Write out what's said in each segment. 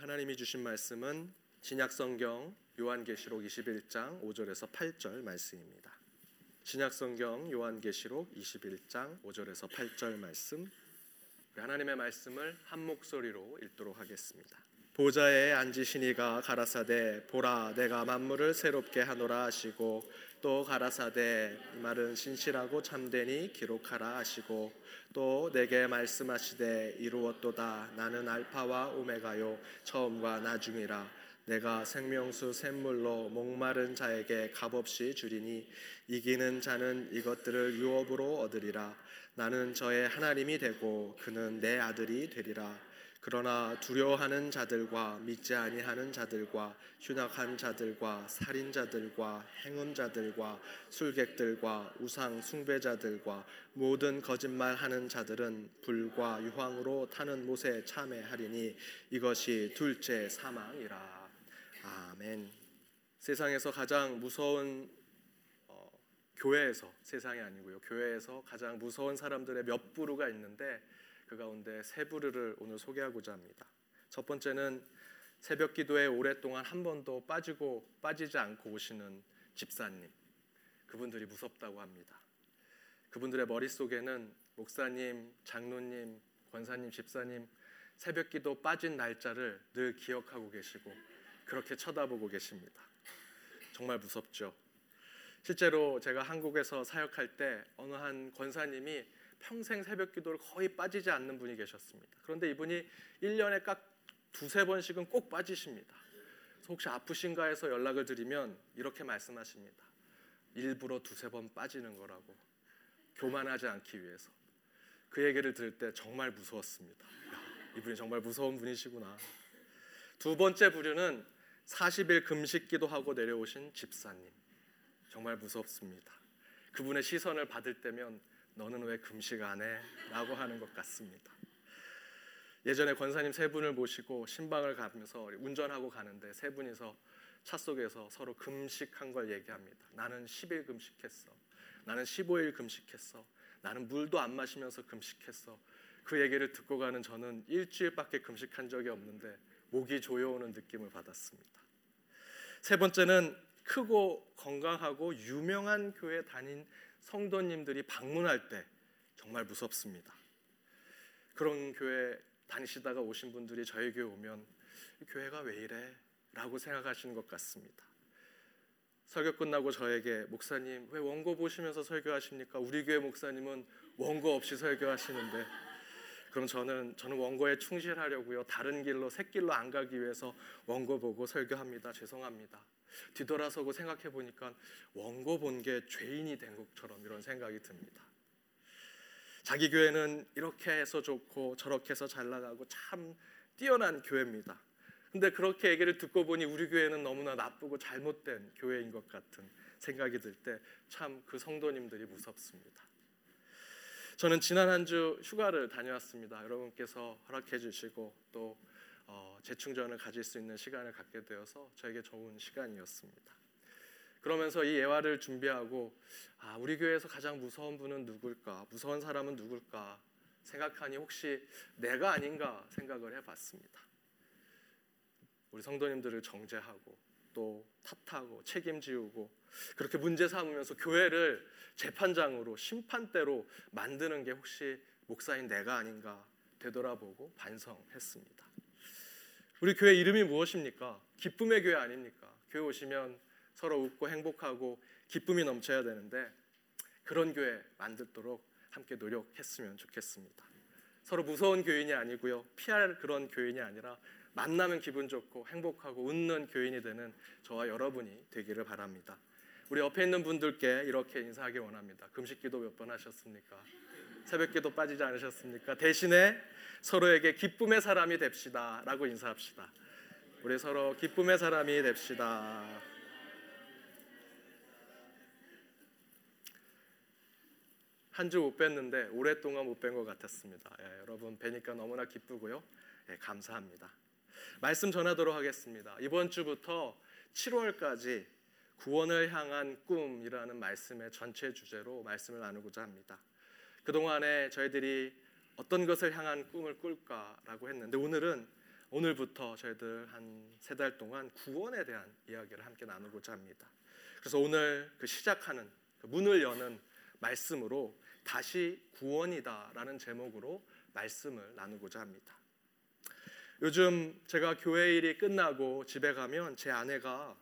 하나님이 주신 말씀은 신약성경 요한계시록 21장 5절에서 8절 말씀입니다. 신약성경 요한계시록 21장 5절에서 8절 말씀 하나님의 말씀을 한 목소리로 읽도록 하겠습니다. 보좌에 앉으시니가 가라사대 보라 내가 만물을 새롭게 하노라 하시고 또 가라사대 말은 신실하고 참되니 기록하라 하시고 또 내게 말씀하시되 이루었도다. 나는 알파와 오메가요 처음과 나중이라. 내가 생명수 샘물로 목마른 자에게 값없이 주리니 이기는 자는 이것들을 유업으로 얻으리라. 나는 저의 하나님이 되고 그는 내 아들이 되리라 그러나 두려워하는 자들과 믿지 아니하는 자들과 휴낙한 자들과 살인자들과 행음자들과 술객들과 우상 숭배자들과 모든 거짓말하는 자들은 불과 유황으로 타는 못에 참회하리니 이것이 둘째 사망이라 아멘. 세상에서 가장 무서운 어, 교회에서 세상이 아니고요 교회에서 가장 무서운 사람들의 몇 부류가 있는데 그 가운데 세 부류를 오늘 소개하고자 합니다. 첫 번째는 새벽 기도에 오랫동안 한 번도 빠지고 빠지지 않고 오시는 집사님. 그분들이 무섭다고 합니다. 그분들의 머릿속에는 목사님, 장로님, 권사님, 집사님 새벽 기도 빠진 날짜를 늘 기억하고 계시고 그렇게 쳐다보고 계십니다. 정말 무섭죠. 실제로 제가 한국에서 사역할 때 어느 한 권사님이 평생 새벽 기도를 거의 빠지지 않는 분이 계셨습니다. 그런데 이분이 1년에 각 두세 번씩은 꼭 빠지십니다. 혹시 아프신가 해서 연락을 드리면 이렇게 말씀하십니다. 일부러 두세 번 빠지는 거라고. 교만하지 않기 위해서. 그 얘기를 들을 때 정말 무서웠습니다. 야, 이분이 정말 무서운 분이시구나. 두 번째 부류는 40일 금식 기도하고 내려오신 집사님. 정말 무섭습니다. 그분의 시선을 받을 때면 너는 왜 금식 안 해? 라고 하는 것 같습니다. 예전에 권사님 세 분을 모시고 신방을 가면서 운전하고 가는데 세 분이서 차 속에서 서로 금식한 걸 얘기합니다. 나는 10일 금식했어. 나는 15일 금식했어. 나는 물도 안 마시면서 금식했어. 그 얘기를 듣고 가는 저는 일주일밖에 금식한 적이 없는데 목이 조여오는 느낌을 받았습니다. 세 번째는 크고 건강하고 유명한 교회 다닌 성도님들이 방문할 때 정말 무섭습니다. 그런 교회 다니시다가 오신 분들이 저희 교회 오면 교회가 왜 이래? 라고 생각하시는 것 같습니다. 설교 끝나고 저에게 목사님 왜 원고 보시면서 설교하십니까? 우리 교회 목사님은 원고 없이 설교하시는데 그럼 저는 저는 원고에 충실하려고요. 다른 길로 새 길로 안 가기 위해서 원고 보고 설교합니다. 죄송합니다. 뒤돌아서고 생각해 보니까 원고 본 게 죄인이 된 것처럼 이런 생각이 듭니다. 자기 교회는 이렇게 해서 좋고 저렇게 해서 잘 나가고 참 뛰어난 교회입니다. 근데 그렇게 얘기를 듣고 보니 우리 교회는 너무나 나쁘고 잘못된 교회인 것 같은 생각이 들 때 참 그 성도님들이 무섭습니다. 저는 지난 한 주 휴가를 다녀왔습니다. 여러분께서 허락해 주시고 또 어, 재충전을 가질 수 있는 시간을 갖게 되어서 저에게 좋은 시간이었습니다. 그러면서 이 예화를 준비하고 아, 우리 교회에서 가장 무서운 분은 누굴까? 무서운 사람은 누굴까? 생각하니 혹시 내가 아닌가 생각을 해봤습니다. 우리 성도님들을 정죄하고 또 탓하고 책임지우고 그렇게 문제 삼으면서 교회를 재판장으로 심판대로 만드는 게 혹시 목사인 내가 아닌가 되돌아보고 반성했습니다. 우리 교회 이름이 무엇입니까? 기쁨의 교회 아닙니까? 교회 오시면 서로 웃고 행복하고 기쁨이 넘쳐야 되는데 그런 교회 만들도록 함께 노력했으면 좋겠습니다. 서로 무서운 교인이 아니고요. 피할 그런 교인이 아니라 만나면 기분 좋고 행복하고 웃는 교인이 되는 저와 여러분이 되기를 바랍니다. 우리 옆에 있는 분들께 이렇게 인사하기 원합니다. 금식 기도 몇 번 하셨습니까? 새벽 기도 빠지지 않으셨습니까? 대신에 서로에게 기쁨의 사람이 됩시다. 라고 인사합시다. 우리 서로 기쁨의 사람이 됩시다. 한 주 못 뵀는데 오랫동안 못 뵌 것 같았습니다. 예, 여러분 뵈니까 너무나 기쁘고요. 예, 감사합니다. 말씀 전하도록 하겠습니다. 이번 주부터 7월까지 구원을 향한 꿈이라는 말씀의 전체 주제로 말씀을 나누고자 합니다. 그동안에 저희들이 어떤 것을 향한 꿈을 꿀까라고 했는데 오늘은 오늘부터 저희들 한 세 달 동안 구원에 대한 이야기를 함께 나누고자 합니다. 그래서 오늘 그 시작하는 그 문을 여는 말씀으로 다시 구원이다라는 제목으로 말씀을 나누고자 합니다. 요즘 제가 교회 일이 끝나고 집에 가면 제 아내가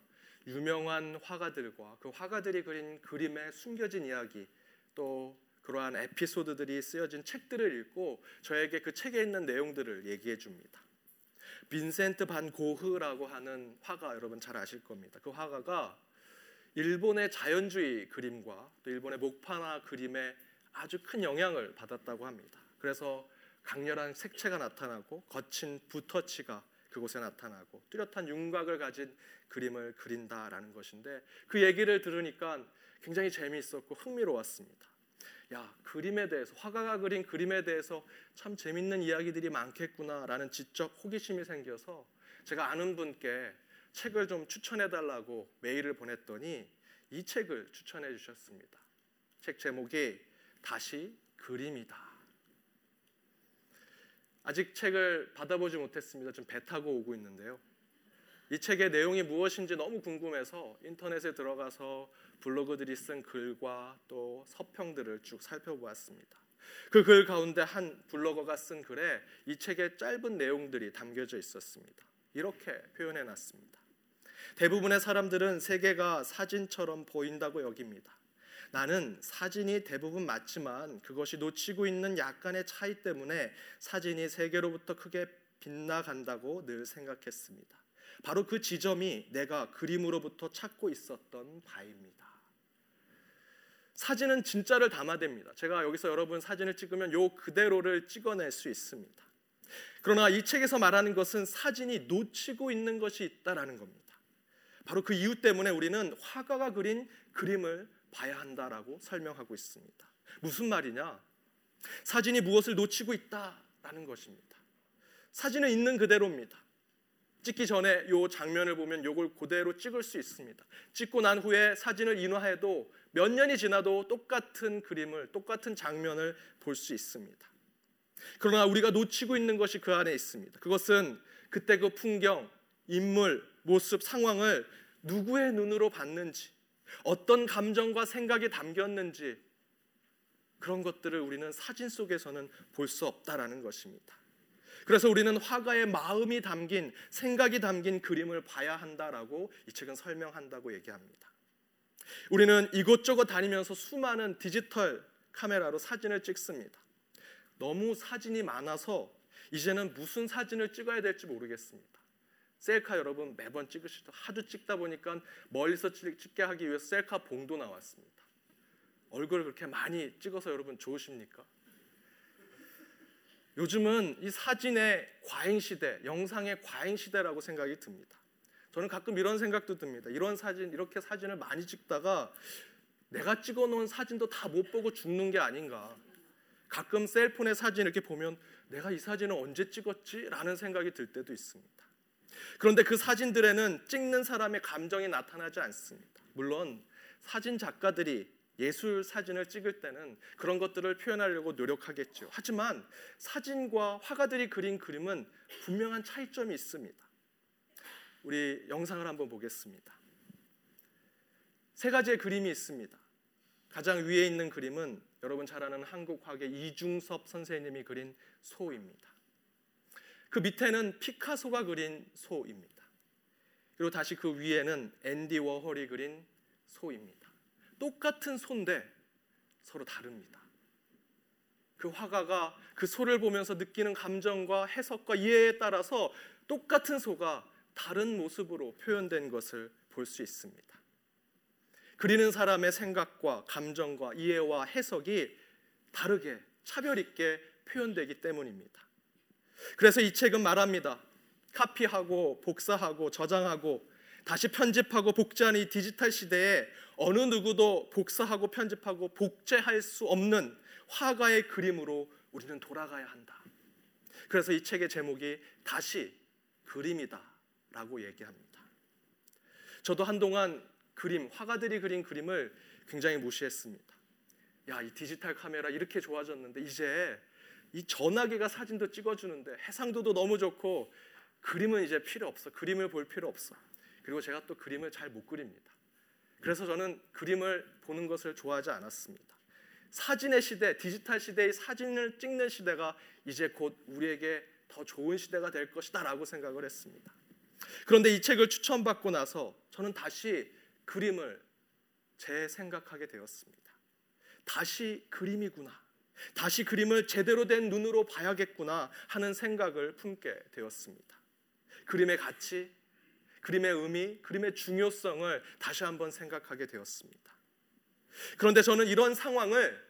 유명한 화가들과 그 화가들이 그린 그림에 숨겨진 이야기 또 그러한 에피소드들이 쓰여진 책들을 읽고 저에게 그 책에 있는 내용들을 얘기해 줍니다. 빈센트 반 고흐라고 하는 화가 여러분 잘 아실 겁니다. 그 화가가 일본의 자연주의 그림과 또 일본의 목파나 그림에 아주 큰 영향을 받았다고 합니다. 그래서 강렬한 색채가 나타나고 거친 붓터치가 그곳에 나타나고 뚜렷한 윤곽을 가진 그림을 그린다라는 것인데 그 얘기를 들으니까 굉장히 재미있었고 흥미로웠습니다. 야, 그림에 대해서 화가가 그린 그림에 대해서 참 재밌는 이야기들이 많겠구나라는 지적 호기심이 생겨서 제가 아는 분께 책을 좀 추천해 달라고 메일을 보냈더니 이 책을 추천해 주셨습니다. 책 제목이 다시 그림이다. 아직 책을 받아보지 못했습니다. 지금 배 타고 오고 있는데요. 이 책의 내용이 무엇인지 너무 궁금해서 인터넷에 들어가서 블로그들이 쓴 글과 또 서평들을 쭉 살펴보았습니다. 그 글 가운데 한 블로거가 쓴 글에 이 책의 짧은 내용들이 담겨져 있었습니다. 이렇게 표현해 놨습니다. 대부분의 사람들은 세계가 사진처럼 보인다고 여깁니다. 나는 사진이 대부분 맞지만 그것이 놓치고 있는 약간의 차이 때문에 사진이 세계로부터 크게 빗나간다고 늘 생각했습니다. 바로 그 지점이 내가 그림으로부터 찾고 있었던 바입니다. 사진은 진짜를 담아댑니다. 제가 여기서 여러분 사진을 찍으면 요 그대로를 찍어낼 수 있습니다. 그러나 이 책에서 말하는 것은 사진이 놓치고 있는 것이 있다라는 겁니다. 바로 그 이유 때문에 우리는 화가가 그린 그림을 봐야 한다라고 설명하고 있습니다. 무슨 말이냐? 사진이 무엇을 놓치고 있다라는 것입니다. 사진은 있는 그대로입니다. 찍기 전에 요 장면을 보면 요걸 그대로 찍을 수 있습니다. 찍고 난 후에 사진을 인화해도 몇 년이 지나도 똑같은 그림을 똑같은 장면을 볼 수 있습니다. 그러나 우리가 놓치고 있는 것이 그 안에 있습니다. 그것은 그때 그 풍경, 인물, 모습, 상황을 누구의 눈으로 봤는지, 어떤 감정과 생각이 담겼는지 그런 것들을 우리는 사진 속에서는 볼 수 없다라는 것입니다. 그래서 우리는 화가의 마음이 담긴 생각이 담긴 그림을 봐야 한다라고 이 책은 설명한다고 얘기합니다. 우리는 이곳저곳 다니면서 수많은 디지털 카메라로 사진을 찍습니다. 너무 사진이 많아서 이제는 무슨 사진을 찍어야 될지 모르겠습니다. 셀카 여러분 매번 찍으시죠. 하도 찍다 보니까 멀리서 찍게 하기 위해서 셀카 봉도 나왔습니다. 얼굴을 그렇게 많이 찍어서 여러분 좋으십니까? 요즘은 이 사진의 과잉 시대, 영상의 과잉 시대라고 생각이 듭니다. 저는 가끔 이런 생각도 듭니다. 이런 사진, 이렇게 사진을 많이 찍다가 내가 찍어 놓은 사진도 다 못 보고 죽는 게 아닌가. 가끔 셀폰의 사진 이렇게 보면 내가 이 사진을 언제 찍었지? 라는 생각이 들 때도 있습니다. 그런데 그 사진들에는 찍는 사람의 감정이 나타나지 않습니다. 물론 사진 작가들이 예술 사진을 찍을 때는 그런 것들을 표현하려고 노력하겠죠. 하지만 사진과 화가들이 그린 그림은 분명한 차이점이 있습니다. 우리 영상을 한번 보겠습니다. 세 가지의 그림이 있습니다. 가장 위에 있는 그림은 여러분 잘 아는 한국 화계 이중섭 선생님이 그린 소입니다. 그 밑에는 피카소가 그린 소입니다. 그리고 다시 그 위에는 앤디 워홀이 그린 소입니다. 똑같은 소인데 서로 다릅니다. 그 화가가 그 소를 보면서 느끼는 감정과 해석과 이해에 따라서 똑같은 소가 다른 모습으로 표현된 것을 볼 수 있습니다. 그리는 사람의 생각과 감정과 이해와 해석이 다르게 차별 있게 표현되기 때문입니다. 그래서 이 책은 말합니다. 카피하고 복사하고 저장하고 다시 편집하고 복제하는 이 디지털 시대에 어느 누구도 복사하고 편집하고 복제할 수 없는 화가의 그림으로 우리는 돌아가야 한다. 그래서 이 책의 제목이 다시 그림이다 라고 얘기합니다. 저도 한동안 그림, 화가들이 그린 그림을 굉장히 무시했습니다. 야, 이 디지털 카메라 이렇게 좋아졌는데 이제 이 전화기가 사진도 찍어주는데 해상도도 너무 좋고 그림은 이제 필요 없어. 그림을 볼 필요 없어. 그리고 제가 또 그림을 잘 못 그립니다. 그래서 저는 그림을 보는 것을 좋아하지 않았습니다. 사진의 시대, 디지털 시대의 사진을 찍는 시대가 이제 곧 우리에게 더 좋은 시대가 될 것이다라고 생각을 했습니다. 그런데 이 책을 추천받고 나서 저는 다시 그림을 재생각하게 되었습니다. 다시 그림이구나. 다시 그림을 제대로 된 눈으로 봐야겠구나 하는 생각을 품게 되었습니다. 그림의 가치, 그림의 의미, 그림의 중요성을 다시 한번 생각하게 되었습니다. 그런데 저는 이런 상황을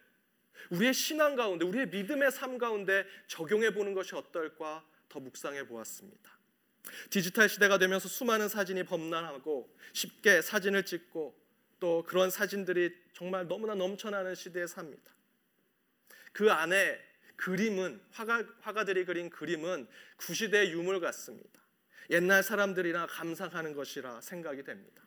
우리의 신앙 가운데, 우리의 믿음의 삶 가운데 적용해 보는 것이 어떨까 더 묵상해 보았습니다. 디지털 시대가 되면서 수많은 사진이 범람하고 쉽게 사진을 찍고 또 그런 사진들이 정말 너무나 넘쳐나는 시대에 삽니다. 그 안에 그림은 화가, 화가들이 그린 그림은 구시대의 유물 같습니다. 옛날 사람들이나 감상하는 것이라 생각이 됩니다.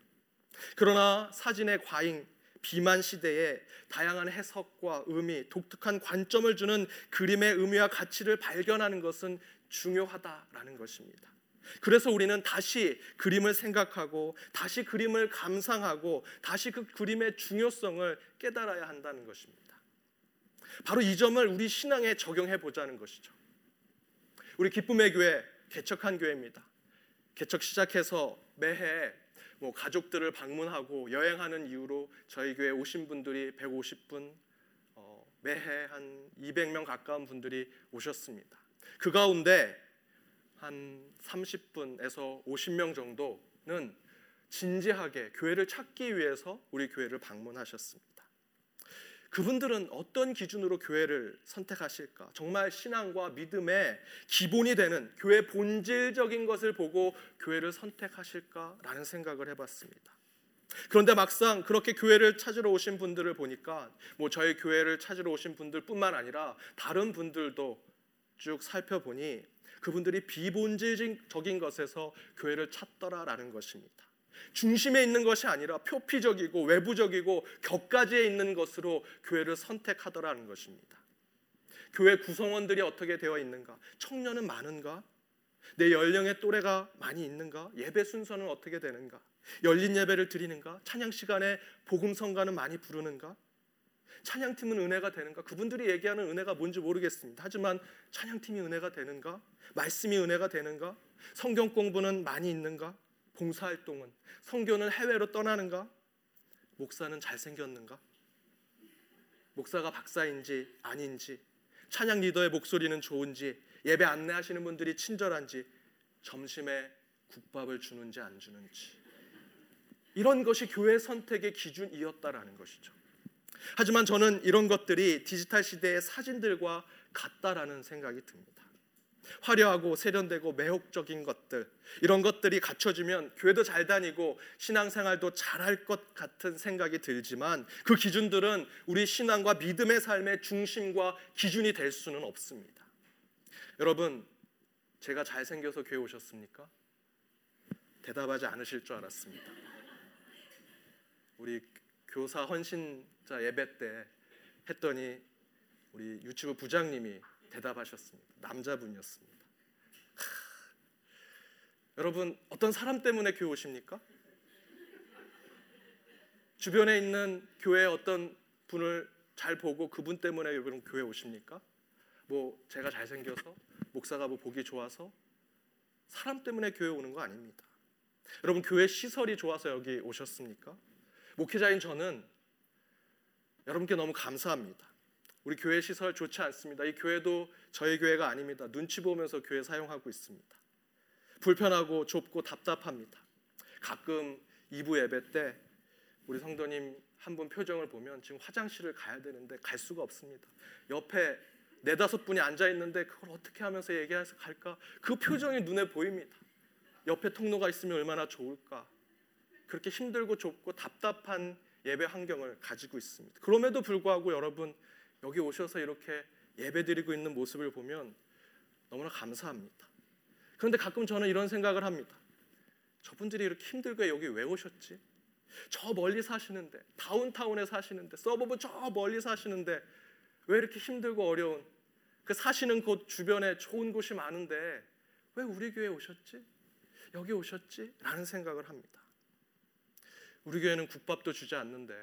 그러나 사진의 과잉, 비만 시대에 다양한 해석과 의미, 독특한 관점을 주는 그림의 의미와 가치를 발견하는 것은 중요하다라는 것입니다. 그래서 우리는 다시 그림을 생각하고 다시 그림을 감상하고 다시 그 그림의 중요성을 깨달아야 한다는 것입니다. 바로 이 점을 우리 신앙에 적용해 보자는 것이죠. 우리 기쁨의 교회 개척한 교회입니다. 개척 시작해서 매해 뭐 가족들을 방문하고 여행하는 이유로 저희 교회 오신 분들이 150분 어, 매해 한 200명 가까운 분들이 오셨습니다. 그 가운데 한 30분에서 50명 정도는 진지하게 교회를 찾기 위해서 우리 교회를 방문하셨습니다. 그분들은 어떤 기준으로 교회를 선택하실까? 정말 신앙과 믿음의 기본이 되는 교회 본질적인 것을 보고 교회를 선택하실까라는 생각을 해봤습니다. 그런데 막상 그렇게 교회를 찾으러 오신 분들을 보니까 뭐 저희 교회를 찾으러 오신 분들뿐만 아니라 다른 분들도 쭉 살펴보니 그분들이 비본질적인 것에서 교회를 찾더라라는 것입니다. 중심에 있는 것이 아니라 표피적이고 외부적이고 격가지에 있는 것으로 교회를 선택하더라는 것입니다. 교회 구성원들이 어떻게 되어 있는가? 청년은 많은가? 내 연령의 또래가 많이 있는가? 예배 순서는 어떻게 되는가? 열린 예배를 드리는가? 찬양 시간에 복음 성가는 많이 부르는가? 찬양팀은 은혜가 되는가? 그분들이 얘기하는 은혜가 뭔지 모르겠습니다. 하지만 찬양팀이 은혜가 되는가? 말씀이 은혜가 되는가? 성경 공부는 많이 있는가? 봉사활동은 성교는 해외로 떠나는가? 목사는 잘생겼는가? 목사가 박사인지 아닌지 찬양 리더의 목소리는 좋은지 예배 안내하시는 분들이 친절한지 점심에 국밥을 주는지 안 주는지 이런 것이 교회 선택의 기준이었다라는 것이죠. 하지만 저는 이런 것들이 디지털 시대의 사진들과 같다라는 생각이 듭니다. 화려하고 세련되고 매혹적인 것들 이런 것들이 갖춰지면 교회도 잘 다니고 신앙생활도 잘할 것 같은 생각이 들지만 그 기준들은 우리 신앙과 믿음의 삶의 중심과 기준이 될 수는 없습니다. 여러분 제가 잘생겨서 교회 오셨습니까? 대답하지 않으실 줄 알았습니다. 우리 교사 헌신자 예배 때 했더니 우리 유튜브 부장님이 대답하셨습니다. 남자분이었습니다. 하, 여러분 어떤 사람 때문에 교회 오십니까? 주변에 있는 교회 어떤 분을 잘 보고 그분 때문에 여러분 교회 오십니까? 뭐 제가 잘생겨서 목사가 뭐 보기 좋아서 사람 때문에 교회 오는 거 아닙니다. 여러분 교회 시설이 좋아서 여기 오셨습니까? 목회자인 저는 여러분께 너무 감사합니다. 우리 교회 시설 좋지 않습니다. 이 교회도 저희 교회가 아닙니다. 눈치 보면서 교회 사용하고 있습니다. 불편하고 좁고 답답합니다. 가끔 2부 예배 때 우리 성도님 한 분 표정을 보면 지금 화장실을 가야 되는데 갈 수가 없습니다. 옆에 네다섯 분이 앉아 있는데 그걸 어떻게 하면서 얘기해서 갈까? 그 표정이 눈에 보입니다. 옆에 통로가 있으면 얼마나 좋을까? 그렇게 힘들고 좁고 답답한 예배 환경을 가지고 있습니다. 그럼에도 불구하고 여러분 여기 오셔서 이렇게 예배드리고 있는 모습을 보면 너무나 감사합니다. 그런데 가끔 저는 이런 생각을 합니다. 저분들이 이렇게 힘들게 여기 왜 오셨지? 저 멀리 사시는데 다운타운에 사시는데 서버브 저 멀리 사시는데 왜 이렇게 힘들고 어려운 그 사시는 곳 주변에 좋은 곳이 많은데 왜 우리 교회 오셨지? 여기 오셨지? 라는 생각을 합니다. 우리 교회는 국밥도 주지 않는데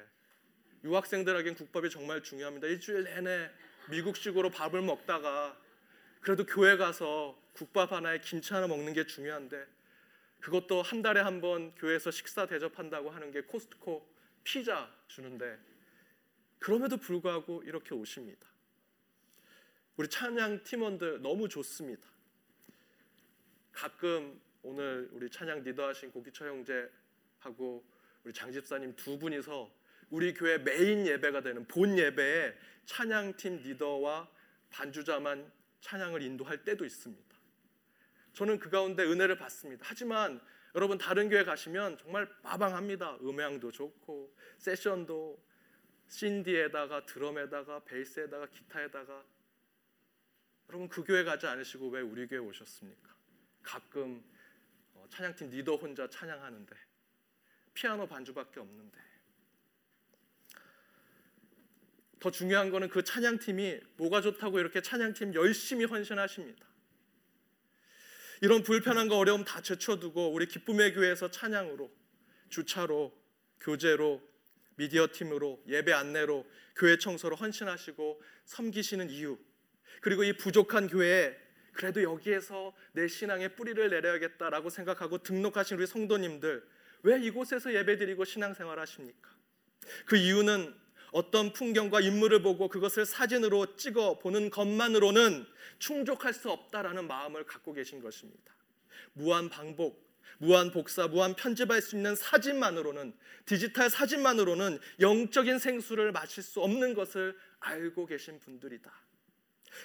유학생들에겐 국밥이 정말 중요합니다. 일주일 내내 미국식으로 밥을 먹다가 그래도 교회 가서 국밥 하나에 김치 하나 먹는 게 중요한데 그것도 한 달에 한 번 교회에서 식사 대접한다고 하는 게 코스트코 피자 주는데 그럼에도 불구하고 이렇게 오십니다. 우리 찬양 팀원들 너무 좋습니다. 가끔 오늘 우리 찬양 리더하신 고기철 형제하고 우리 장 집사님 두 분이서 우리 교회 메인 예배가 되는 본 예배에 찬양팀 리더와 반주자만 찬양을 인도할 때도 있습니다. 저는 그 가운데 은혜를 받습니다. 하지만 여러분 다른 교회 가시면 정말 막강합니다. 음향도 좋고 세션도 신디에다가 드럼에다가 베이스에다가 기타에다가 여러분 그 교회 가지 않으시고 왜 우리 교회 오셨습니까? 가끔 어, 찬양팀 리더 혼자 찬양하는데 피아노 반주밖에 없는데 더 중요한 거는 그 찬양팀이 뭐가 좋다고 이렇게 찬양팀 열심히 헌신하십니다. 이런 불편한 거 어려움 다 제쳐두고 우리 기쁨의 교회에서 찬양으로 주차로 교제로 미디어 팀으로 예배 안내로 교회 청소로 헌신하시고 섬기시는 이유 그리고 이 부족한 교회에 그래도 여기에서 내 신앙의 뿌리를 내려야겠다라고 생각하고 등록하신 우리 성도님들 왜 이곳에서 예배드리고 신앙생활 하십니까? 그 이유는 어떤 풍경과 인물을 보고 그것을 사진으로 찍어 보는 것만으로는 충족할 수 없다라는 마음을 갖고 계신 것입니다. 무한 반복, 무한 복사, 무한 편집할 수 있는 사진만으로는 디지털 사진만으로는 영적인 생수를 마실 수 없는 것을 알고 계신 분들이다.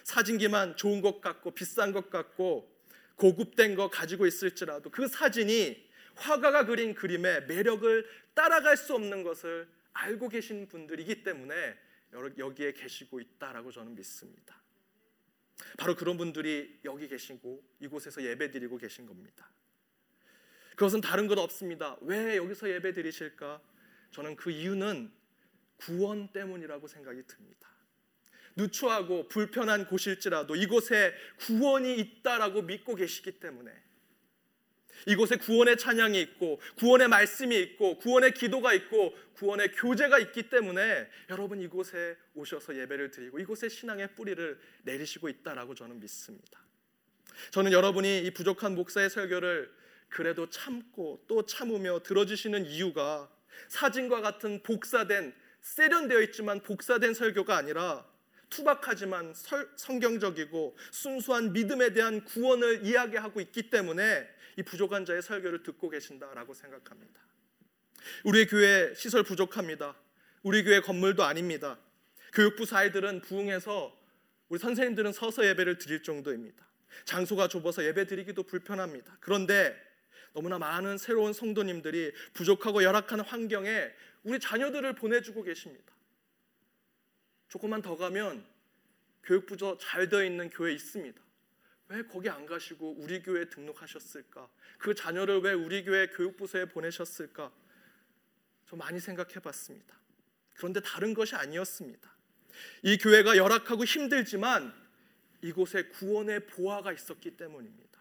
사진기만 좋은 것 같고 비싼 것 같고 고급된 거 가지고 있을지라도 그 사진이 화가가 그린 그림의 매력을 따라갈 수 없는 것을 알고 계신 분들이기 때문에 여기에 계시고 있다라고 저는 믿습니다. 바로 그런 분들이 여기 계시고 이곳에서 예배 드리고 계신 겁니다. 그것은 다른 것 없습니다. 왜 여기서 예배 드리실까? 저는 그 이유는 구원 때문이라고 생각이 듭니다. 누추하고 불편한 곳일지라도 이곳에 구원이 있다라고 믿고 계시기 때문에 이곳에 구원의 찬양이 있고 구원의 말씀이 있고 구원의 기도가 있고 구원의 교제가 있기 때문에 여러분 이곳에 오셔서 예배를 드리고 이곳에 신앙의 뿌리를 내리시고 있다라고 저는 믿습니다. 저는 여러분이 이 부족한 목사의 설교를 그래도 참고 또 참으며 들어주시는 이유가 사진과 같은 복사된 세련되어 있지만 복사된 설교가 아니라 투박하지만 설, 성경적이고 순수한 믿음에 대한 구원을 이야기하고 있기 때문에 이 부족한 자의 설교를 듣고 계신다라고 생각합니다. 우리 교회 시설 부족합니다. 우리 교회 건물도 아닙니다. 교육부 사이들은 부흥해서 우리 선생님들은 서서 예배를 드릴 정도입니다. 장소가 좁아서 예배 드리기도 불편합니다. 그런데 너무나 많은 새로운 성도님들이 부족하고 열악한 환경에 우리 자녀들을 보내주고 계십니다. 조금만 더 가면 교육부저 잘 되어 있는 교회 있습니다. 왜 거기 안 가시고 우리 교회에 등록하셨을까? 그 자녀를 왜 우리 교회 교육부서에 보내셨을까? 저 많이 생각해 봤습니다. 그런데 다른 것이 아니었습니다. 이 교회가 열악하고 힘들지만 이곳에 구원의 보화가 있었기 때문입니다.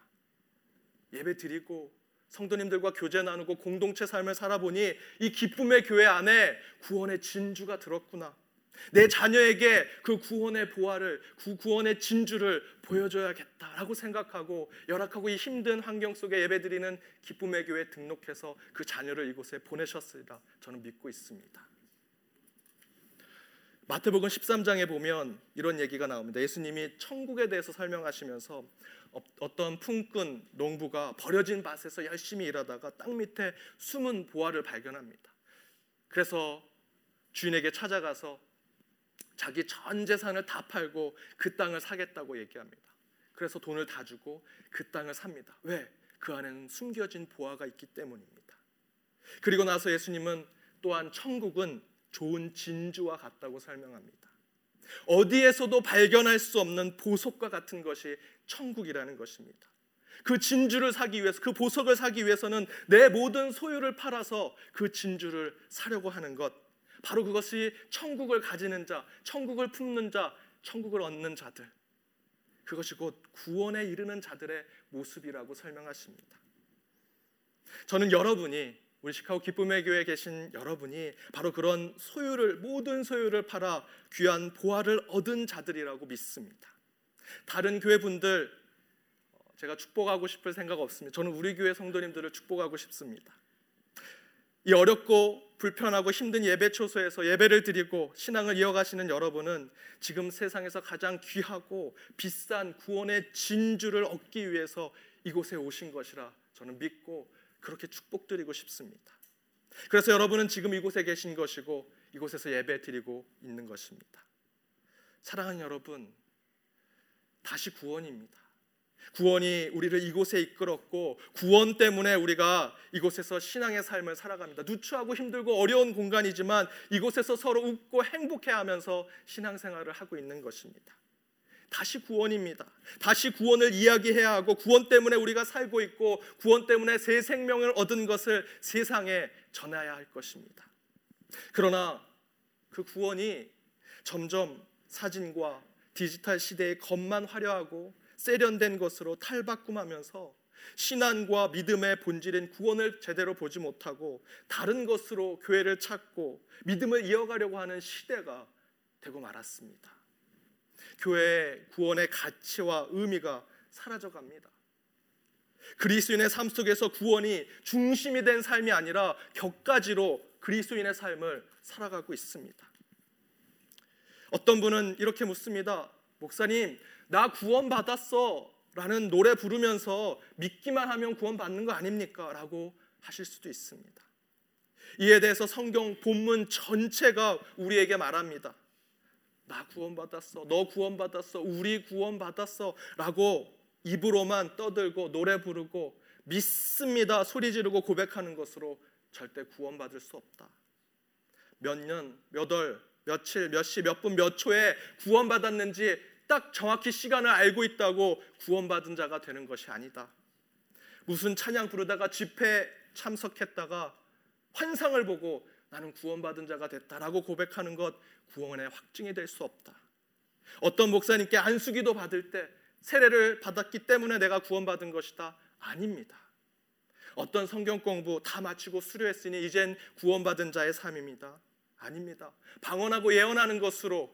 예배 드리고 성도님들과 교제 나누고 공동체 삶을 살아보니 이 기쁨의 교회 안에 구원의 진주가 들었구나. 내 자녀에게 그 구원의 보화를 그 구원의 진주를 보여줘야겠다라고 생각하고 열악하고 이 힘든 환경 속에 예배드리는 기쁨의 교회 등록해서 그 자녀를 이곳에 보내셨으리라 저는 믿고 있습니다. 마태복음 13장에 보면 이런 얘기가 나옵니다. 예수님이 천국에 대해서 설명하시면서 어떤 품꾼 농부가 버려진 밭에서 열심히 일하다가 땅 밑에 숨은 보화를 발견합니다. 그래서 주인에게 찾아가서 자기 전 재산을 다 팔고 그 땅을 사겠다고 얘기합니다. 그래서 돈을 다 주고 그 땅을 삽니다. 왜? 그 안에는 숨겨진 보화가 있기 때문입니다. 그리고 나서 예수님은 또한 천국은 좋은 진주와 같다고 설명합니다. 어디에서도 발견할 수 없는 보석과 같은 것이 천국이라는 것입니다. 그 진주를 사기 위해서 그 보석을 사기 위해서는 내 모든 소유를 팔아서 그 진주를 사려고 하는 것 바로 그것이 천국을 가지는 자, 천국을 품는 자, 천국을 얻는 자들. 그것이 곧 구원에 이르는 자들의 모습이라고 설명하십니다. 저는 여러분이 우리 시카고 기쁨의 교회에 계신 여러분이 바로 그런 소유를 모든 소유를 팔아 귀한 보화를 얻은 자들이라고 믿습니다. 다른 교회 분들 제가 축복하고 싶을 생각 없습니다. 저는 우리 교회 성도님들을 축복하고 싶습니다. 이 어렵고 불편하고 힘든 예배 초소에서 예배를 드리고 신앙을 이어가시는 여러분은 지금 세상에서 가장 귀하고 비싼 구원의 진주를 얻기 위해서 이곳에 오신 것이라 저는 믿고 그렇게 축복드리고 싶습니다. 그래서 여러분은 지금 이곳에 계신 것이고 이곳에서 예배 드리고 있는 것입니다. 사랑하는 여러분, 다시 구원입니다. 구원이 우리를 이곳에 이끌었고 구원 때문에 우리가 이곳에서 신앙의 삶을 살아갑니다. 누추하고 힘들고 어려운 공간이지만 이곳에서 서로 웃고 행복해하면서 신앙생활을 하고 있는 것입니다. 다시 구원입니다. 다시 구원을 이야기해야 하고 구원 때문에 우리가 살고 있고 구원 때문에 새 생명을 얻은 것을 세상에 전해야 할 것입니다. 그러나 그 구원이 점점 사진과 디지털 시대의 겉만 화려하고 세련된 것으로 탈바꿈하면서 신앙과 믿음의 본질인 구원을 제대로 보지 못하고 다른 것으로 교회를 찾고 믿음을 이어가려고 하는 시대가 되고 말았습니다. 교회의 구원의 가치와 의미가 사라져 갑니다. 그리스인의 삶 속에서 구원이 중심이 된 삶이 아니라 격가지로 그리스인의 삶을 살아가고 있습니다. 어떤 분은 이렇게 묻습니다. 목사님, 나 구원 받았어. 라는 노래 부르면서 믿기만 하면 구원 받는 거 아닙니까? 라고 하실 수도 있습니다. 이에 대해서 성경 본문 전체가 우리에게 말합니다. 나 구원받았어. 너 구원받았어. 우리 구원받았어. 라고 입으로만 떠들고 노래 부르고 믿습니다. 소리 지르고 고백하는 것으로 절대 구원받을 수 없다. 몇 년, 몇 월, 며칠, 몇 시, 몇 분, 몇 초에 구원받았는지 딱 정확히 시간을 알고 있다고 구원받은 자가 되는 것이 아니다. 무슨 찬양 부르다가 집회 참석했다가 환상을 보고 나는 구원받은 자가 됐다라고 고백하는 것 구원의 확증이 될 수 없다. 어떤 목사님께 안수기도 받을 때 세례를 받았기 때문에 내가 구원받은 것이다. 아닙니다. 어떤 성경 공부 다 마치고 수료했으니 이젠 구원받은 자의 삶입니다. 아닙니다. 방언하고 예언하는 것으로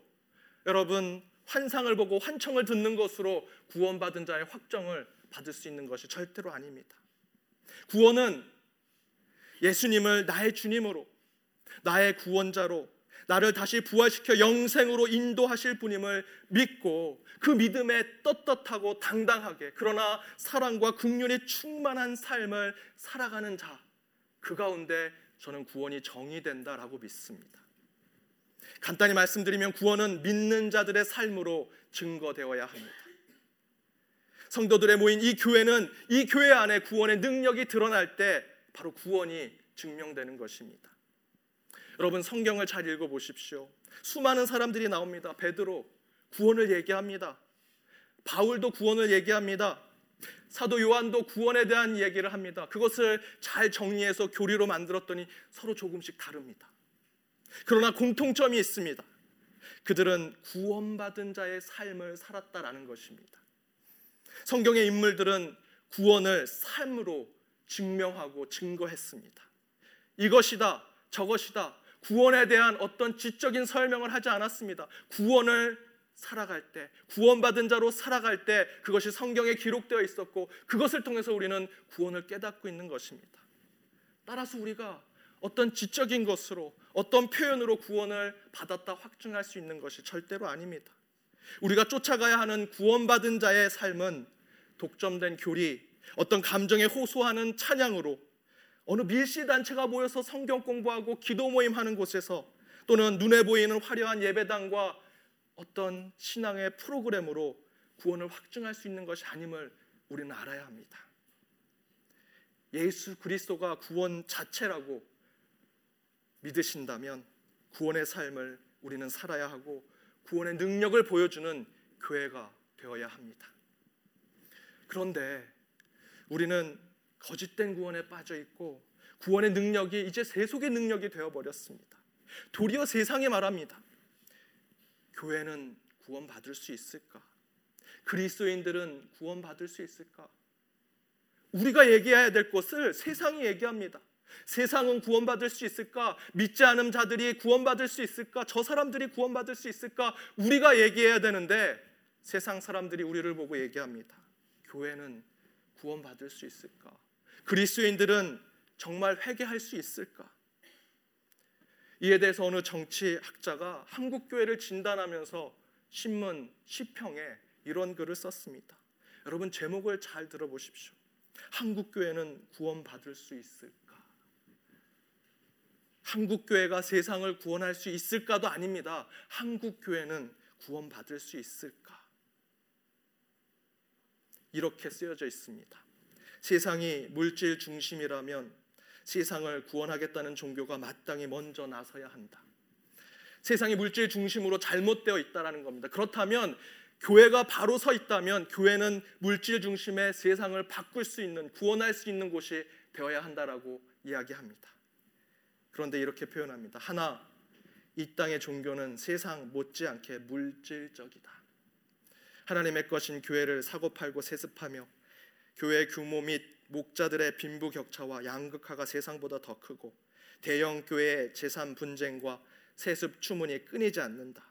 여러분 환상을 보고 환청을 듣는 것으로 구원받은 자의 확정을 받을 수 있는 것이 절대로 아닙니다. 구원은 예수님을 나의 주님으로 나의 구원자로 나를 다시 부활시켜 영생으로 인도하실 분임을 믿고 그 믿음에 떳떳하고 당당하게 그러나 사랑과 긍휼이 충만한 삶을 살아가는 자 그 가운데 저는 구원이 정의된다라고 믿습니다. 간단히 말씀드리면 구원은 믿는 자들의 삶으로 증거되어야 합니다. 성도들의 모인 이 교회는 이 교회 안에 구원의 능력이 드러날 때 바로 구원이 증명되는 것입니다. 여러분 성경을 잘 읽어 보십시오. 수많은 사람들이 나옵니다. 베드로 구원을 얘기합니다. 바울도 구원을 얘기합니다. 사도 요한도 구원에 대한 얘기를 합니다. 그것을 잘 정리해서 교리로 만들었더니 서로 조금씩 다릅니다. 그러나 공통점이 있습니다. 그들은 구원받은 자의 삶을 살았다라는 것입니다. 성경의 인물들은 구원을 삶으로 증명하고 증거했습니다. 이것이다, 저것이다, 구원에 대한 어떤 지적인 설명을 하지 않았습니다. 구원을 살아갈 때, 구원받은 자로 살아갈 때 그것이 성경에 기록되어 있었고 그것을 통해서 우리는 구원을 깨닫고 있는 것입니다. 따라서 우리가 어떤 지적인 것으로 어떤 표현으로 구원을 받았다 확증할 수 있는 것이 절대로 아닙니다. 우리가 쫓아가야 하는 구원받은 자의 삶은 독점된 교리, 어떤 감정에 호소하는 찬양으로 어느 밀시 단체가 모여서 성경 공부하고 기도 모임 하는 곳에서 또는 눈에 보이는 화려한 예배당과 어떤 신앙의 프로그램으로 구원을 확증할 수 있는 것이 아님을 우리는 알아야 합니다. 예수 그리스도가 구원 자체라고 믿으신다면 구원의 삶을 우리는 살아야 하고 구원의 능력을 보여주는 교회가 되어야 합니다. 그런데 우리는 거짓된 구원에 빠져 있고 구원의 능력이 이제 세속의 능력이 되어 버렸습니다. 도리어 세상에 말합니다. 교회는 구원 받을 수 있을까? 그리스도인들은 구원받을 수 있을까? 우리가 얘기해야 될 것을 세상이 얘기합니다. 세상은 구원받을 수 있을까? 믿지 않은 자들이 구원받을 수 있을까? 저 사람들이 구원받을 수 있을까? 우리가 얘기해야 되는데 세상 사람들이 우리를 보고 얘기합니다. 교회는 구원받을 수 있을까? 그리스도인들은 정말 회개할 수 있을까? 이에 대해서 어느 정치학자가 한국 교회를 진단하면서 신문 시평에 이런 글을 썼습니다. 여러분 제목을 잘 들어보십시오. 한국 교회는 구원받을 수 있을까? 한국 교회가 세상을 구원할 수 있을까도 아닙니다. 한국 교회는 구원받을 수 있을까? 이렇게 쓰여져 있습니다. 세상이 물질 중심이라면 세상을 구원하겠다는 종교가 마땅히 먼저 나서야 한다. 세상이 물질 중심으로 잘못되어 있다라는 겁니다. 그렇다면 교회가 바로 서 있다면 교회는 물질 중심의 세상을 바꿀 수 있는 구원할 수 있는 곳이 되어야 한다라고 이야기합니다. 그런데 이렇게 표현합니다. 하나 이 땅의 종교는 세상 못지않게 물질적이다. 하나님의 것인 교회를 사고 팔고 세습하며 교회 규모 및 목자들의 빈부격차와 양극화가 세상보다 더 크고 대형 교회의 재산 분쟁과 세습 추문이 끊이지 않는다.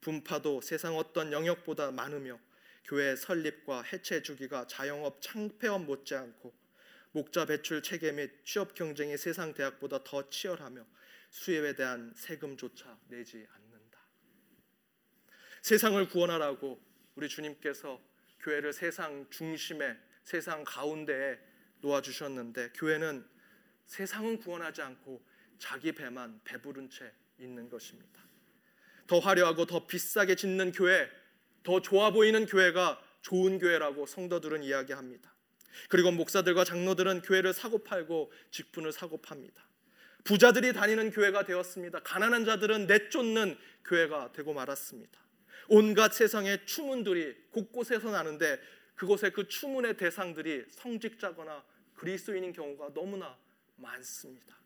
분파도 세상 어떤 영역보다 많으며 교회 설립과 해체 주기가 자영업 창폐업 못지않고 목자 배출 체계 및 취업 경쟁이 세상 대학보다 더 치열하며 수입에 대한 세금조차 내지 않는다. 세상을 구원하라고 우리 주님께서 교회를 세상 중심에 세상 가운데에 놓아 주셨는데 교회는 세상은 구원하지 않고 자기 배만 배부른 채 있는 것입니다. 더 화려하고 더 비싸게 짓는 교회, 더 좋아 보이는 교회가 좋은 교회라고 성도들은 이야기합니다. 그리고 목사들과 장로들은 교회를 사고 팔고 직분을 사고 팝니다. 부자들이 다니는 교회가 되었습니다. 가난한 자들은 내쫓는 교회가 되고 말았습니다. 온갖 세상의 추문들이 곳곳에서 나는데 그곳에 그 추문의 대상들이 성직자거나 그리스도인인 경우가 너무나 많습니다.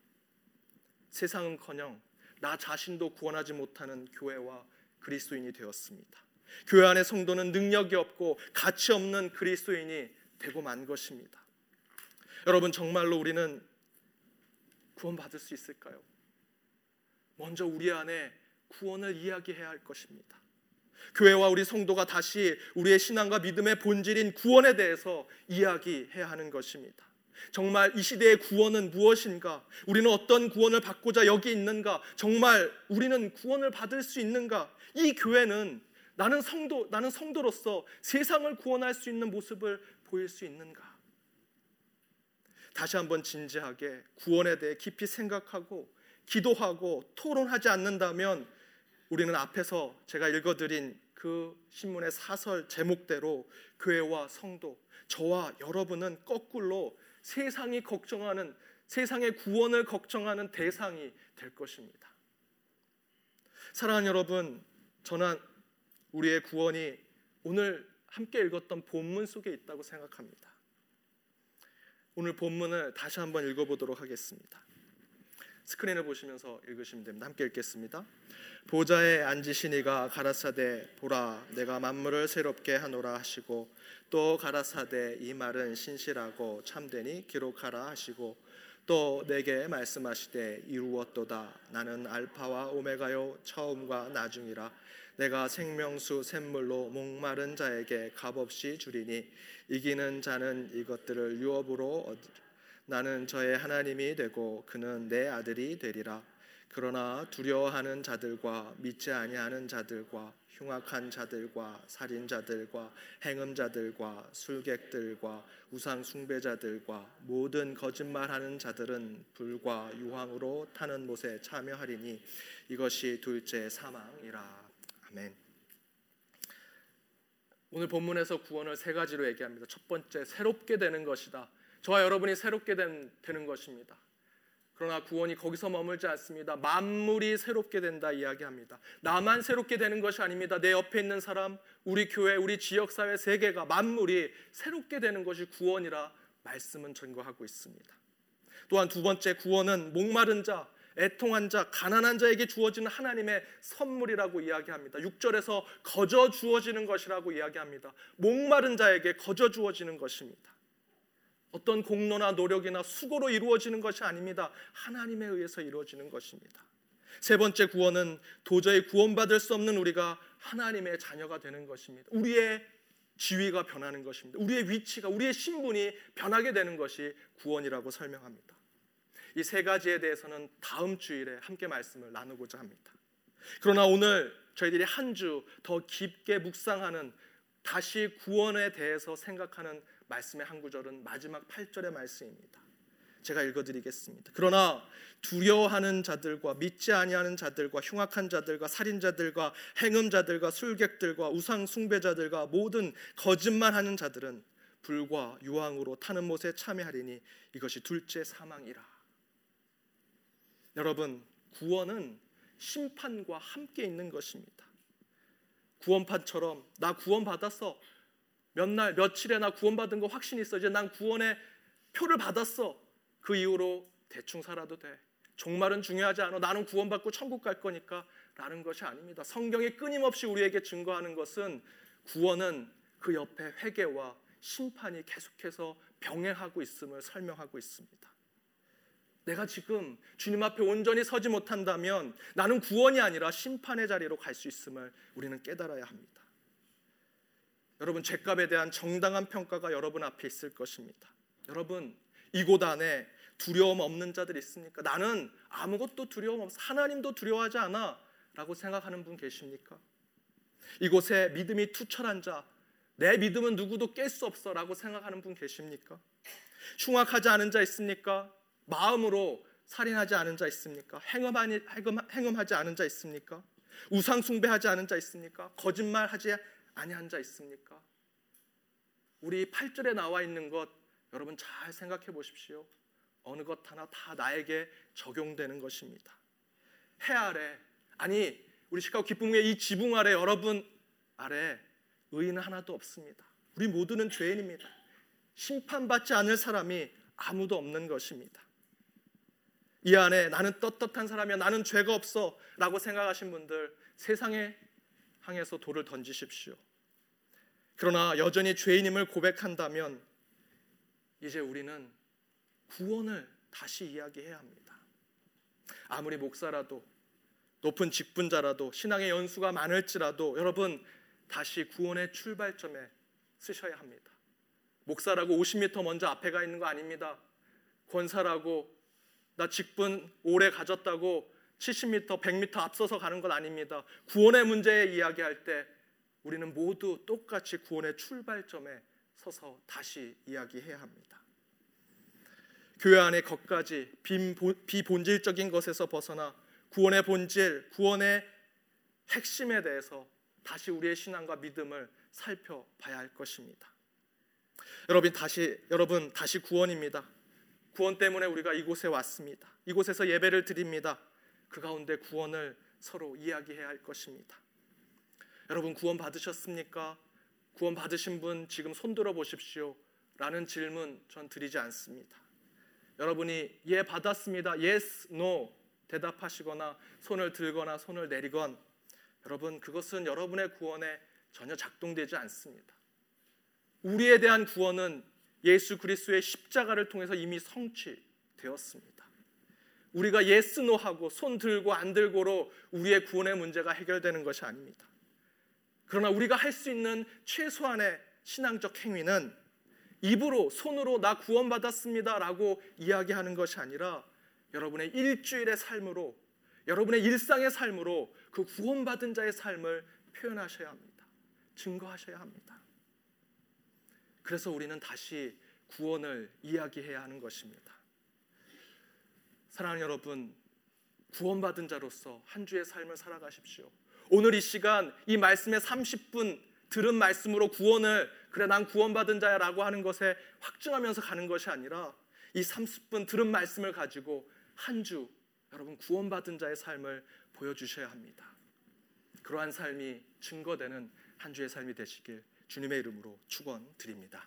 세상은커녕 나 자신도 구원하지 못하는 교회와 그리스도인이 되었습니다. 교회 안의 성도는 능력이 없고 가치 없는 그리스도인이 되고 만 것입니다. 여러분 정말로 우리는 구원받을 수 있을까요? 먼저 우리 안에 구원을 이야기해야 할 것입니다. 교회와 우리 성도가 다시 우리의 신앙과 믿음의 본질인 구원에 대해서 이야기해야 하는 것입니다. 정말 이 시대의 구원은 무엇인가? 우리는 어떤 구원을 받고자 여기 있는가? 정말 우리는 구원을 받을 수 있는가? 이 교회는 나는 성도 나는 성도로서 세상을 구원할 수 있는 모습을 보일 수 있는가? 다시 한번 진지하게 구원에 대해 깊이 생각하고 기도하고 토론하지 않는다면 우리는 앞에서 제가 읽어드린 그 신문의 사설 제목대로 교회와 성도, 저와 여러분은 거꾸로 세상이 걱정하는 세상의 구원을 걱정하는 대상이 될 것입니다. 사랑하는 여러분, 저는 우리의 구원이 오늘 함께 읽었던 본문 속에 있다고 생각합니다. 오늘 본문을 다시 한번 읽어보도록 하겠습니다. 스크린을 보시면서 읽으시면 됩니다. 함께 읽겠습니다. 보좌에 앉으시니가 가라사대 보라 내가 만물을 새롭게 하노라 하시고 또 가라사대 이 말은 신실하고 참되니 기록하라 하시고 또 내게 말씀하시되 이루었도다 나는 알파와 오메가요 처음과 나중이라 내가 생명수 샘물로 목마른 자에게 값없이 주리니 이기는 자는 이것들을 유업으로 얻 나는 저의 하나님이 되고 그는 내 아들이 되리라. 그러나 두려워하는 자들과 믿지 아니하는 자들과 흉악한 자들과 살인자들과 행음자들과 술객들과 우상 숭배자들과 모든 거짓말하는 자들은 불과 유황으로 타는 못에 참여하리니 이것이 둘째 사망이라. 아멘. 오늘 본문에서 구원을 세 가지로 얘기합니다. 첫 번째 새롭게 되는 것이다. 저와 여러분이 새롭게 된, 되는 것입니다. 그러나 구원이 거기서 머물지 않습니다. 만물이 새롭게 된다 이야기합니다. 나만 새롭게 되는 것이 아닙니다. 내 옆에 있는 사람, 우리 교회, 우리 지역 사회 세계가 만물이 새롭게 되는 것이 구원이라 말씀은 증거하고 있습니다. 또한 두 번째 구원은 목마른 자, 애통한 자, 가난한 자에게 주어지는 하나님의 선물이라고 이야기합니다. 6절에서 거저 주어지는 것이라고 이야기합니다. 목마른 자에게 거저 주어지는 것입니다. 어떤 공로나 노력이나 수고로 이루어지는 것이 아닙니다. 하나님에 의해서 이루어지는 것입니다. 세 번째 구원은 도저히 구원받을 수 없는 우리가 하나님의 자녀가 되는 것입니다. 우리의 지위가 변하는 것입니다. 우리의 위치가, 우리의 신분이 변하게 되는 것이 구원이라고 설명합니다. 이 세 가지에 대해서는 다음 주일에 함께 말씀을 나누고자 합니다. 그러나 오늘 저희들이 한 주 더 깊게 묵상하는 다시 구원에 대해서 생각하는 말씀의 한 구절은 마지막 8절의 말씀입니다. 제가 읽어드리겠습니다. 그러나 두려워하는 자들과 믿지 아니하는 자들과 흉악한 자들과 살인자들과 행음자들과 술객들과 우상 숭배자들과 모든 거짓말하는 자들은 불과 유황으로 타는 못에 참여하리니 이것이 둘째 사망이라. 여러분 구원은 심판과 함께 있는 것입니다. 구원판처럼 나 구원 받았어. 몇 날 며칠에 나 구원받은 거 확신이 있어. 이제 난 구원의 표를 받았어. 그 이후로 대충 살아도 돼. 종말은 중요하지 않아. 나는 구원받고 천국 갈 거니까 라는 것이 아닙니다. 성경이 끊임없이 우리에게 증거하는 것은 구원은 그 옆에 회개와 심판이 계속해서 병행하고 있음을 설명하고 있습니다. 내가 지금 주님 앞에 온전히 서지 못한다면 나는 구원이 아니라 심판의 자리로 갈 수 있음을 우리는 깨달아야 합니다. 여러분 죄값에 대한 정당한 평가가 여러분 앞에 있을 것입니다. 여러분 이곳 안에 두려움 없는 자들 있습니까? 나는 아무것도 두려움 없어. 하나님도 두려워하지 않아. 라고 생각하는 분 계십니까? 이곳에 믿음이 투철한 자, 내 믿음은 누구도 깰 수 없어. 라고 생각하는 분 계십니까? 흉악하지 않은 자 있습니까? 마음으로 살인하지 않은 자 있습니까? 행음하니, 행음, 하지 않은 자 있습니까? 우상 숭배하지 않은 자 있습니까? 거짓말하지 아니한 자 있습니까? 우리 8절에 나와 있는 것 여러분 잘 생각해 보십시오. 어느 것 하나 다 나에게 적용되는 것입니다. 해 아래 아니 우리 시카고 기쁨의 이 지붕 아래 여러분 아래 의인은 하나도 없습니다. 우리 모두는 죄인입니다. 심판받지 않을 사람이 아무도 없는 것입니다. 이 안에 나는 떳떳한 사람이야 나는 죄가 없어 라고 생각하신 분들 세상에 향해서 돌을 던지십시오. 그러나 여전히 죄인임을 고백한다면 이제 우리는 구원을 다시 이야기해야 합니다. 아무리 목사라도 높은 직분자라도 신앙의 연수가 많을지라도 여러분 다시 구원의 출발점에 쓰셔야 합니다. 목사라고 50m 먼저 앞에 가 있는 거 아닙니다. 권사라고 나 직분 오래 가졌다고 70m, 100m 앞서서 가는 건 아닙니다. 구원의 문제에 이야기할 때 우리는 모두 똑같이 구원의 출발점에 서서 다시 이야기해야 합니다. 교회 안의 것까지 비본질적인 것에서 벗어나 구원의 본질, 구원의 핵심에 대해서 다시 우리의 신앙과 믿음을 살펴봐야 할 것입니다. 여러분 다시 여러분 다시 구원입니다. 구원 때문에 우리가 이곳에 왔습니다. 이곳에서 예배를 드립니다. 그 가운데 구원을 서로 이야기해야 할 것입니다. 여러분 구원 받으셨습니까? 구원 받으신 분 지금 손 들어 보십시오. 라는 질문 전 드리지 않습니다. 여러분이 예 받았습니다. yes, no 대답하시거나 손을 들거나 손을 내리건 여러분 그것은 여러분의 구원에 전혀 작동되지 않습니다. 우리에 대한 구원은 예수 그리스도의 십자가를 통해서 이미 성취되었습니다. 우리가 yes no 하고 손 들고 안 들고로 우리의 구원의 문제가 해결되는 것이 아닙니다. 그러나 우리가 할 수 있는 최소한의 신앙적 행위는 입으로 손으로 나 구원받았습니다라고 이야기하는 것이 아니라 여러분의 일주일의 삶으로 여러분의 일상의 삶으로 그 구원받은 자의 삶을 표현하셔야 합니다. 증거하셔야 합니다. 그래서 우리는 다시 구원을 이야기해야 하는 것입니다. 사랑하는 여러분, 구원받은 자로서 한 주의 삶을 살아가십시오. 오늘 이 시간 이 말씀의 30분 들은 말씀으로 구원을 그래 난 구원받은 자야라고 하는 것에 확증하면서 가는 것이 아니라 이 30분 들은 말씀을 가지고 한 주 여러분 구원받은 자의 삶을 보여주셔야 합니다. 그러한 삶이 증거되는 한 주의 삶이 되시길 주님의 이름으로 축원드립니다.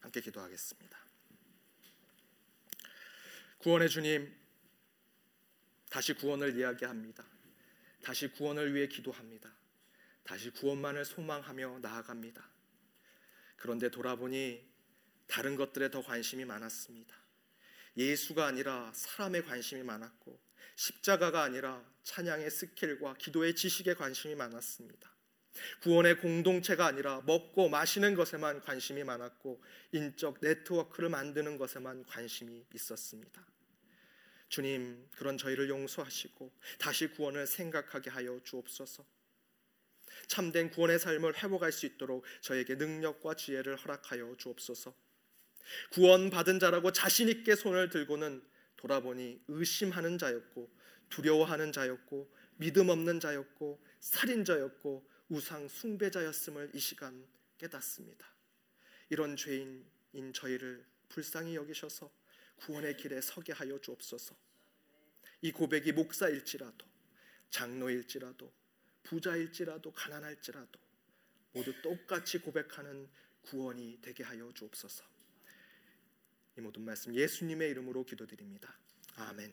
함께 기도하겠습니다. 구원의 주님, 다시 구원을 이야기합니다. 다시 구원을 위해 기도합니다. 다시 구원만을 소망하며 나아갑니다. 그런데 돌아보니 다른 것들에 더 관심이 많았습니다. 예수가 아니라 사람의 관심이 많았고 십자가가 아니라 찬양의 스킬과 기도의 지식에 관심이 많았습니다. 구원의 공동체가 아니라 먹고 마시는 것에만 관심이 많았고 인적 네트워크를 만드는 것에만 관심이 있었습니다. 주님, 그런 저희를 용서하시고 다시 구원을 생각하게 하여 주옵소서. 참된 구원의 삶을 회복할 수 있도록 저에게 능력과 지혜를 허락하여 주옵소서. 구원받은 자라고 자신 있게 손을 들고는 돌아보니 의심하는 자였고 두려워하는 자였고 믿음 없는 자였고 살인자였고 우상 숭배자였음을 이 시간 깨닫습니다. 이런 죄인인 저희를 불쌍히 여기셔서 구원의 길에 서게 하여 주옵소서. 이 고백이 목사일지라도 장로일지라도 부자일지라도 가난할지라도 모두 똑같이 고백하는 구원이 되게 하여 주옵소서. 이 모든 말씀 예수님의 이름으로 기도드립니다. 아멘.